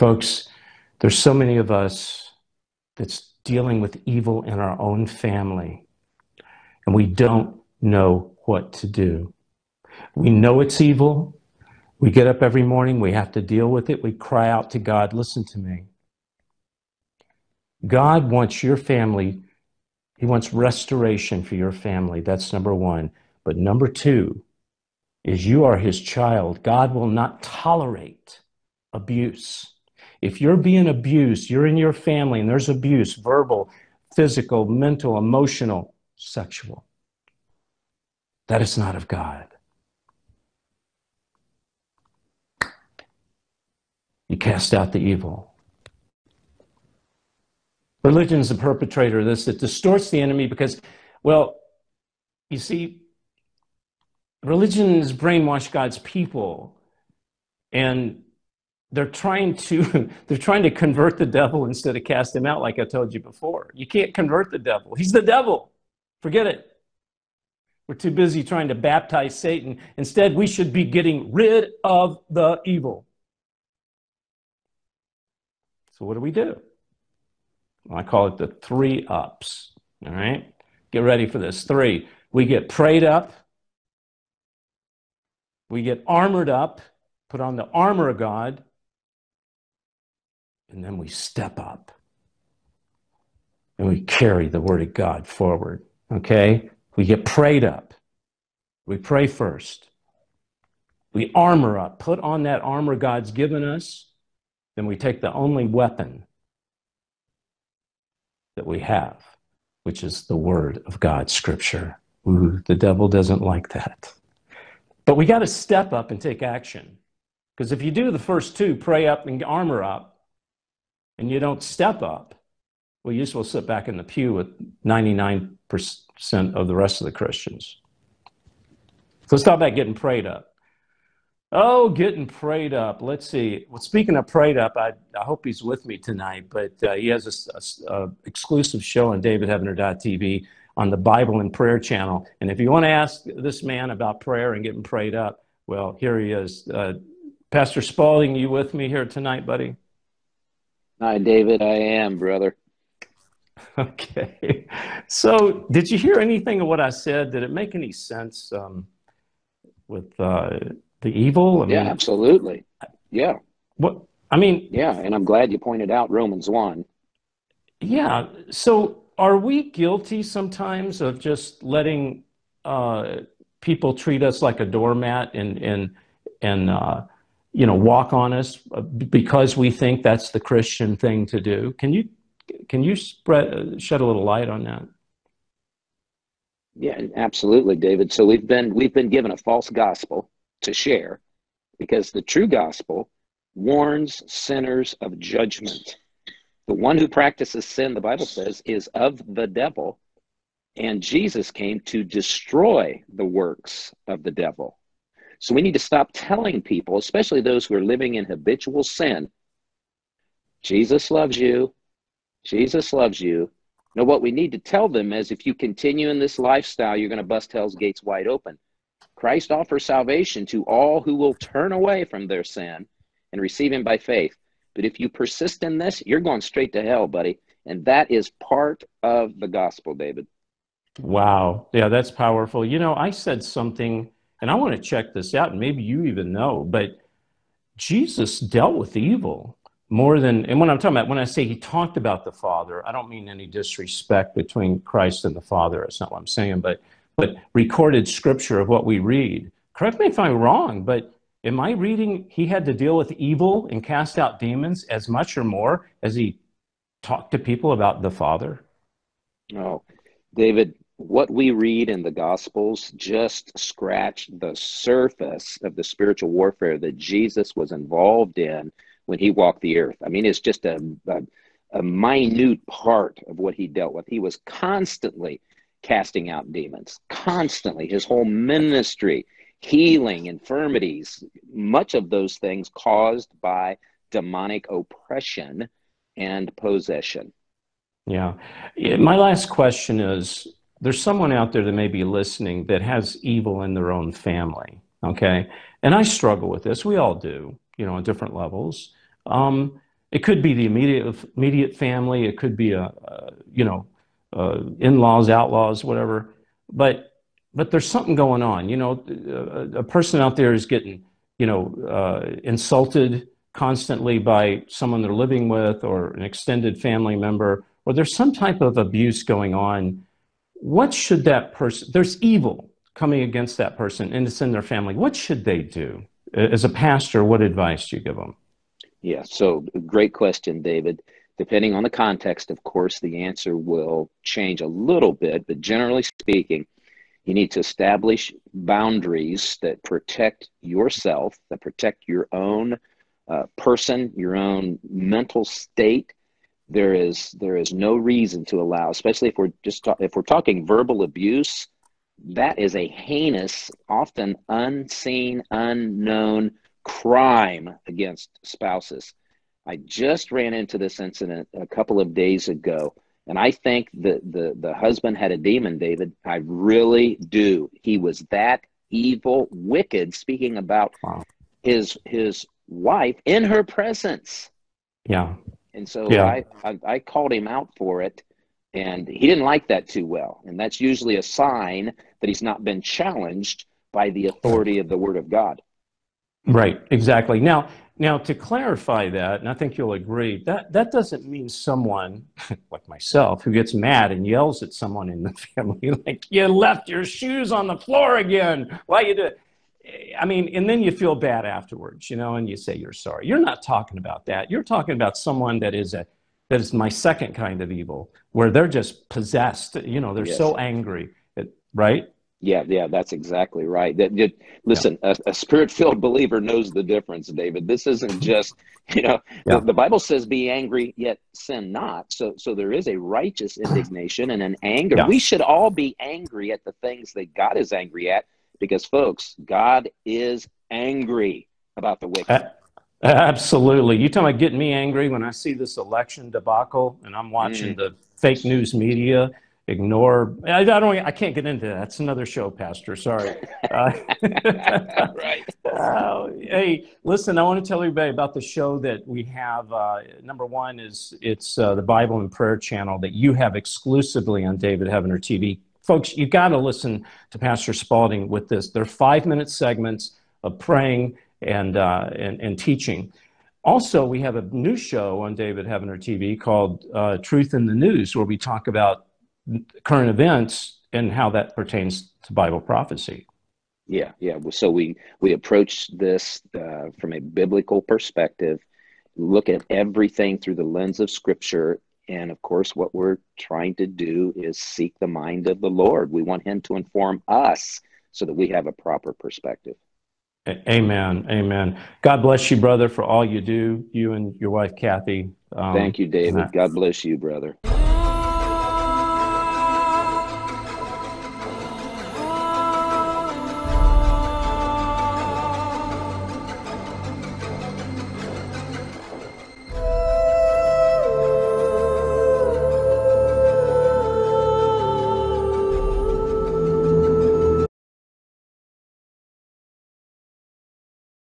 Folks, there's so many of us that's dealing with evil in our own family, and we don't know what to do. We know it's evil. We get up every morning, we have to deal with it. We cry out to God, listen to me. God wants your family, He wants restoration for your family. That's number one. But number two is you are His child. God will not tolerate abuse. If you're being abused, you're in your family and there's abuse verbal, physical, mental, emotional, sexual. That is not of God. You cast out the evil. Religion is the perpetrator of this. It distorts the enemy because, well, you see, religion has brainwashed God's people. And they're trying to they're trying to convert the devil instead of cast him out like i told you before. You can't convert the devil. He's the devil. Forget it. We're too busy trying to baptize satan. Instead we should be getting rid of the evil. So what do we do? Well, i call it the three ups. All right? Get ready for this. Three. We get prayed up. We get armored up put on the armor of god and then we step up and we carry the Word of God forward. Okay? We get prayed up. We pray first. We armor up, put on that armor God's given us. Then we take the only weapon that we have, which is the Word of God, Scripture. Ooh, the devil doesn't like that. But we got to step up and take action. Because if you do the first two, pray up and armor up, and you don't step up, well, you just will sit back in the pew with 99% of the rest of the Christians. So let's talk about getting prayed up. Oh, getting prayed up. Let's see. Well, speaking of prayed up, I, I hope he's with me tonight, but uh, he has an exclusive show on davidheavener.tv on the Bible and Prayer channel. And if you want to ask this man about prayer and getting prayed up, well, here he is. Uh, Pastor Spalding, you with me here tonight, buddy? Hi, David. I am, brother. Okay. So, did you hear anything of what I said? Did it make any sense um, with uh, the evil? I yeah, mean, absolutely. Yeah. What I mean? Yeah, and I'm glad you pointed out Romans one. Yeah. So, are we guilty sometimes of just letting uh, people treat us like a doormat and and and uh, you know, walk on us uh, because we think that's the Christian thing to do. Can you can you spread uh, shed a little light on that? Yeah, absolutely, David. So we've been we've been given a false gospel to share because the true gospel warns sinners of judgment. The one who practices sin, the Bible says, is of the devil, and Jesus came to destroy the works of the devil. So we need to stop telling people, especially those who are living in habitual sin, Jesus loves you. Jesus loves you. No, what we need to tell them is if you continue in this lifestyle, you're going to bust hell's gates wide open. Christ offers salvation to all who will turn away from their sin and receive him by faith. But if you persist in this, you're going straight to hell, buddy. And that is part of the gospel, David. Wow. Yeah, that's powerful. You know, I said something and I want to check this out, and maybe you even know, but Jesus dealt with evil more than, and when I'm talking about, when I say he talked about the Father, I don't mean any disrespect between Christ and the Father. That's not what I'm saying, but, but recorded scripture of what we read. Correct me if I'm wrong, but am I reading he had to deal with evil and cast out demons as much or more as he talked to people about the Father? No. David, what we read in the Gospels just scratch the surface of the spiritual warfare that Jesus was involved in when he walked the earth. I mean, it's just a, a, a minute part of what he dealt with. He was constantly casting out demons, constantly. His whole ministry, healing infirmities, much of those things caused by demonic oppression and possession. Yeah. My last question is there's someone out there that may be listening that has evil in their own family. Okay. And I struggle with this. We all do, you know, on different levels. Um, It could be the immediate immediate family. It could be a, a you know uh, in-laws, outlaws, whatever. But but there's something going on. You know, a, a person out there is getting you know uh, insulted constantly by someone they're living with or an extended family member, or there's some type of abuse going on. What should that person? There's evil coming against that person, and it's in their family. What should they do? As a pastor, what advice do you give them? Yeah, so great question, David. Depending on the context, of course, the answer will change a little bit, but generally speaking, you need to establish boundaries that protect yourself, that protect your own uh, person, your own mental state. There is there is no reason to allow, especially if we're just ta- if we're talking verbal abuse, that is a heinous, often unseen, unknown crime against spouses. I just ran into this incident a couple of days ago, and I think that the, the husband had a demon, David. I really do. He was that evil, wicked, speaking about wow. his his wife in her presence. Yeah. And so yeah. I, I, I called him out for it, and he didn't like that too well. And that's usually a sign that he's not been challenged by the authority of the Word of God. Right, exactly. Now, now to clarify that, and I think you'll agree, that that doesn't mean someone like myself who gets mad and yells at someone in the family like you left your shoes on the floor again. Why you do it? I mean, and then you feel bad afterwards, you know, and you say you're sorry. You're not talking about that. You're talking about someone that is a that is my second kind of evil, where they're just possessed. You know, they're yes. so angry, right? Yeah, yeah, that's exactly right. That, that listen, yeah. a, a spirit-filled believer knows the difference, David. This isn't just, you know, yeah. the, the, Bible says be angry yet sin not. So so there is a righteous indignation and an anger. Yeah. We should all be angry at the things that God is angry at because folks, God is angry about the wicked. Uh, absolutely. You talking about getting me angry when I see this election debacle and I'm watching mm. the fake news media ignore. I, I, don't. I can't get into that. That's another show, Pastor. Sorry. Uh, right. Uh, hey, listen. I want to tell everybody about the show that we have. Uh, number one is it's uh, the Bible and Prayer channel that you have exclusively on David Heavener TV. Folks, you've got to listen to Pastor Spalding with this. They're five minute segments of praying and, uh, and, and teaching. Also, we have a new show on David Heavener TV called uh, Truth in the News, where we talk about current events and how that pertains to Bible prophecy. Yeah, yeah. So we we approach this uh, from a biblical perspective, look at everything through the lens of Scripture, and of course, what we're trying to do is seek the mind of the Lord. We want Him to inform us so that we have a proper perspective. Amen. Amen. God bless you, brother, for all you do. You and your wife, Kathy. Um, Thank you, David. God bless you, brother.